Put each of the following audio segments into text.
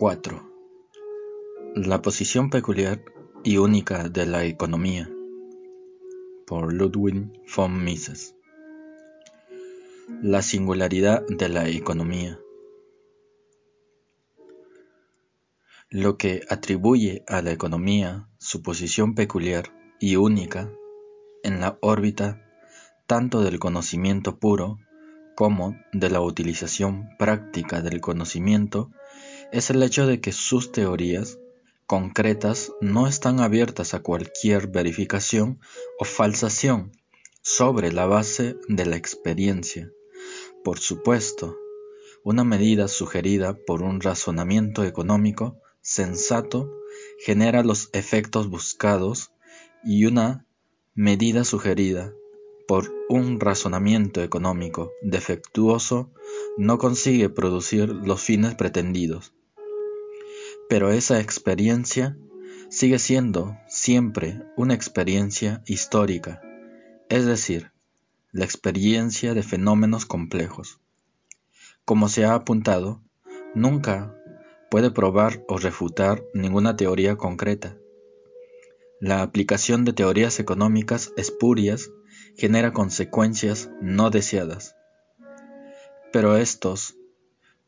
4. La posición peculiar y única de la economía por Ludwig von Mises. La singularidad de la economía. Lo que atribuye a la economía su posición peculiar y única en la órbita tanto del conocimiento puro como de la utilización práctica del conocimiento es el hecho de que sus teorías concretas no están abiertas a cualquier verificación o falsación sobre la base de la experiencia. Por supuesto, una medida sugerida por un razonamiento económico sensato genera los efectos buscados y una medida sugerida por un razonamiento económico defectuoso no consigue producir los fines pretendidos. Pero esa experiencia sigue siendo siempre una experiencia histórica, es decir, la experiencia de fenómenos complejos. Como se ha apuntado, nunca puede probar o refutar ninguna teoría concreta. La aplicación de teorías económicas espurias genera consecuencias no deseadas. Pero estos,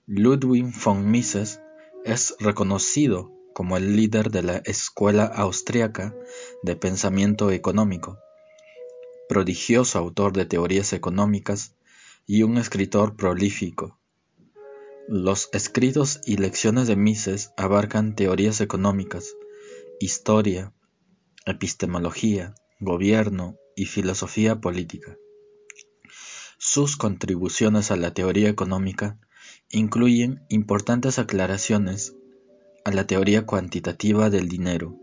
Ludwig von Mises es reconocido como el líder de la escuela austriaca de pensamiento económico, prodigioso autor de teorías económicas y un escritor prolífico. Los escritos y lecciones de Mises abarcan teorías económicas, historia, epistemología, gobierno y filosofía política. Sus contribuciones a la teoría económica incluyen importantes aclaraciones a la teoría cuantitativa del dinero,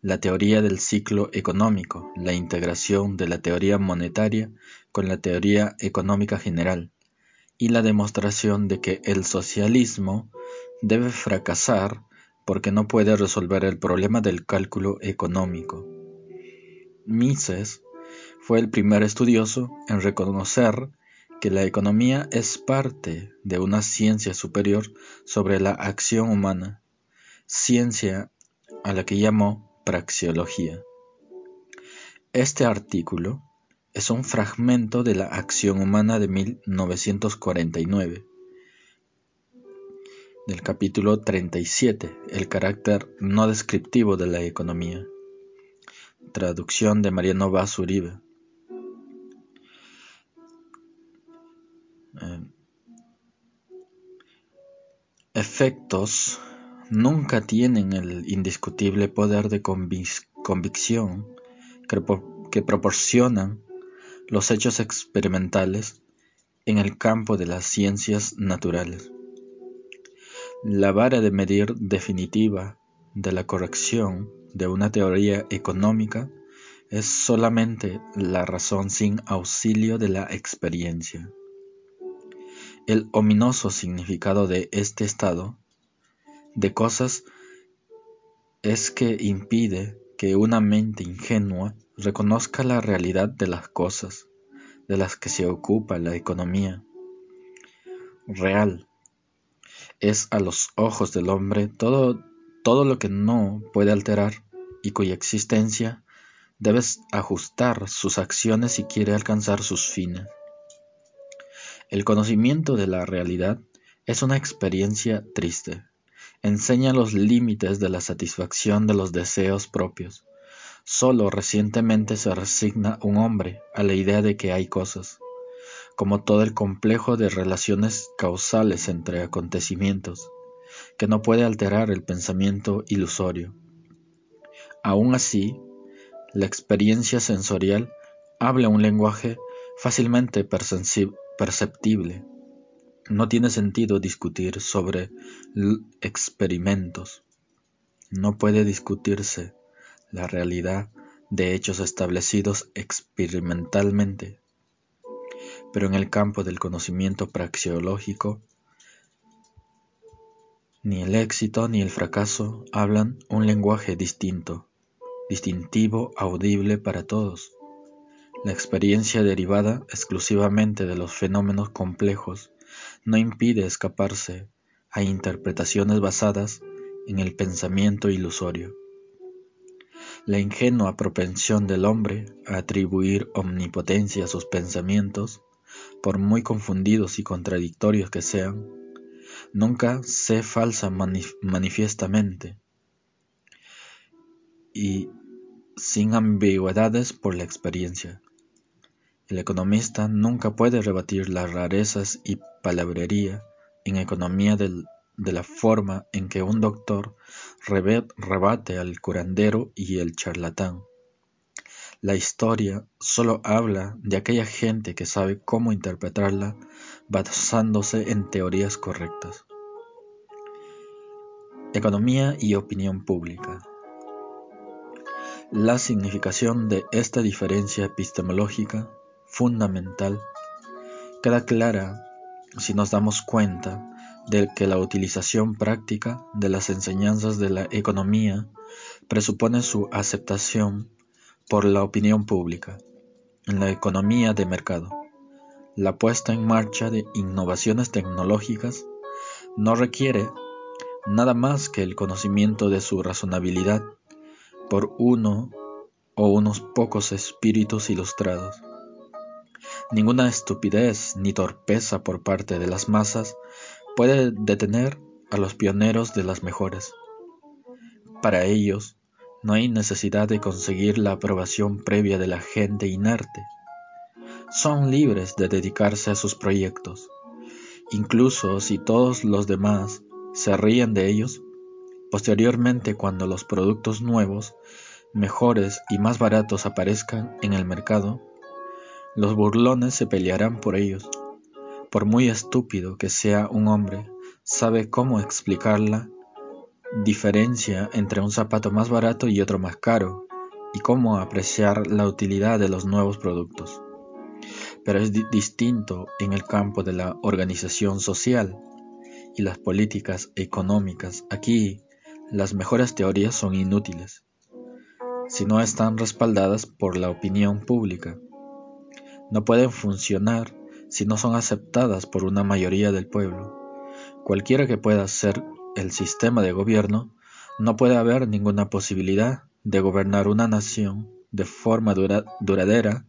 la teoría del ciclo económico, la integración de la teoría monetaria con la teoría económica general y la demostración de que el socialismo debe fracasar porque no puede resolver el problema del cálculo económico. Mises fue el primer estudioso en reconocer que la economía es parte de una ciencia superior sobre la acción humana, ciencia a la que llamó praxeología. Este artículo es un fragmento de la acción humana de 1949, del capítulo 37, el carácter no descriptivo de la economía. Traducción de Mariano Vaz Uribe. Efectos nunca tienen el indiscutible poder de convicción que proporcionan los hechos experimentales en el campo de las ciencias naturales. La vara de medir definitiva de la corrección de una teoría económica es solamente la razón sin auxilio de la experiencia. El ominoso significado de este estado de cosas es que impide que una mente ingenua reconozca la realidad de las cosas de las que se ocupa la economía. Real es a los ojos del hombre todo todo lo que no puede alterar y cuya existencia debe ajustar sus acciones si quiere alcanzar sus fines. El conocimiento de la realidad es una experiencia triste. Enseña los límites de la satisfacción de los deseos propios. Solo recientemente se resigna un hombre a la idea de que hay cosas, como todo el complejo de relaciones causales entre acontecimientos que no puede alterar el pensamiento ilusorio. Aún así, la experiencia sensorial habla un lenguaje fácilmente perceptible. No tiene sentido discutir sobre experimentos. No puede discutirse la realidad de hechos establecidos experimentalmente. Pero en el campo del conocimiento praxeológico, ni el éxito ni el fracaso hablan un lenguaje distinto, distintivo, audible para todos. La experiencia derivada exclusivamente de los fenómenos complejos no impide escaparse a interpretaciones basadas en el pensamiento ilusorio. La ingenua propensión del hombre a atribuir omnipotencia a sus pensamientos, por muy confundidos y contradictorios que sean, nunca se falsa manifiestamente y sin ambigüedades por la experiencia. El economista nunca puede rebatir las rarezas y palabrería en economía de la forma en que un doctor rebate al curandero y el charlatán. La historia solo habla de aquella gente que sabe cómo interpretarla basándose en teorías correctas. Economía y opinión pública. La significación de esta diferencia epistemológica fundamental queda clara si nos damos cuenta de que la utilización práctica de las enseñanzas de la economía presupone su aceptación por la opinión pública en la economía de mercado. La puesta en marcha de innovaciones tecnológicas no requiere nada más que el conocimiento de su razonabilidad por uno o unos pocos espíritus ilustrados. Ninguna estupidez ni torpeza por parte de las masas puede detener a los pioneros de las mejores. Para ellos, no hay necesidad de conseguir la aprobación previa de la gente inerte. Son libres de dedicarse a sus proyectos. Incluso si todos los demás se ríen de ellos, posteriormente cuando los productos nuevos, mejores y más baratos aparezcan en el mercado, los burlones se pelearán por ellos. Por muy estúpido que sea un hombre, sabe cómo explicar la diferencia entre un zapato más barato y otro más caro, y cómo apreciar la utilidad de los nuevos productos. Pero es distinto en el campo de la organización social y las políticas económicas. Aquí las mejores teorías son inútiles si no están respaldadas por la opinión pública no pueden funcionar si no son aceptadas por una mayoría del pueblo. Cualquiera que pueda ser el sistema de gobierno, no puede haber ninguna posibilidad de gobernar una nación de forma duradera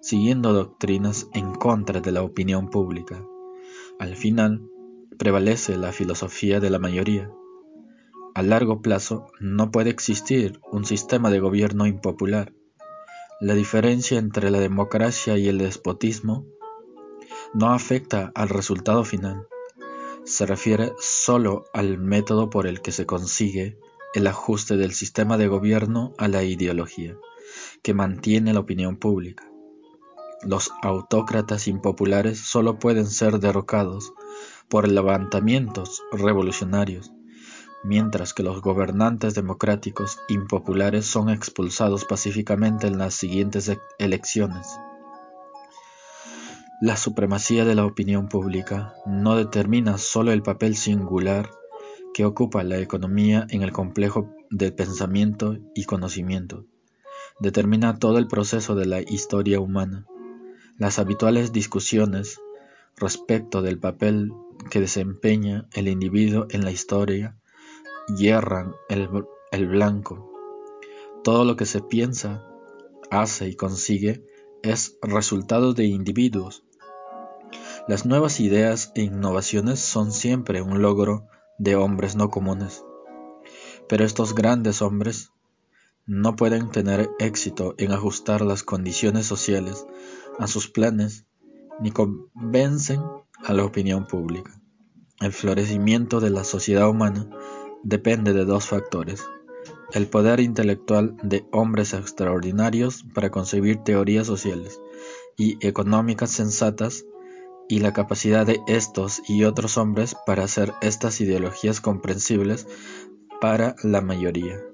siguiendo doctrinas en contra de la opinión pública. Al final, prevalece la filosofía de la mayoría. A largo plazo no puede existir un sistema de gobierno impopular la diferencia entre la democracia y el despotismo no afecta al resultado final, se refiere solo al método por el que se consigue el ajuste del sistema de gobierno a la ideología que mantiene la opinión pública. Los autócratas impopulares solo pueden ser derrocados por levantamientos revolucionarios mientras que los gobernantes democráticos impopulares son expulsados pacíficamente en las siguientes e-, elecciones. La supremacía de la opinión pública no determina solo el papel singular que ocupa la economía en el complejo del pensamiento y conocimiento, determina todo el proceso de la historia humana. Las habituales discusiones respecto del papel que desempeña el individuo en la historia hierran el, blanco. Todo lo que se piensa, hace y consigue es resultado de individuos. Las nuevas ideas e innovaciones son siempre un logro de hombres no comunes. Pero estos grandes hombres no pueden tener éxito en ajustar las condiciones sociales a sus planes ni convencen a la opinión pública. El florecimiento de la sociedad humana depende de dos factores, el poder intelectual de hombres extraordinarios para concebir teorías sociales y económicas sensatas y la capacidad de estos y otros hombres para hacer estas ideologías comprensibles para la mayoría.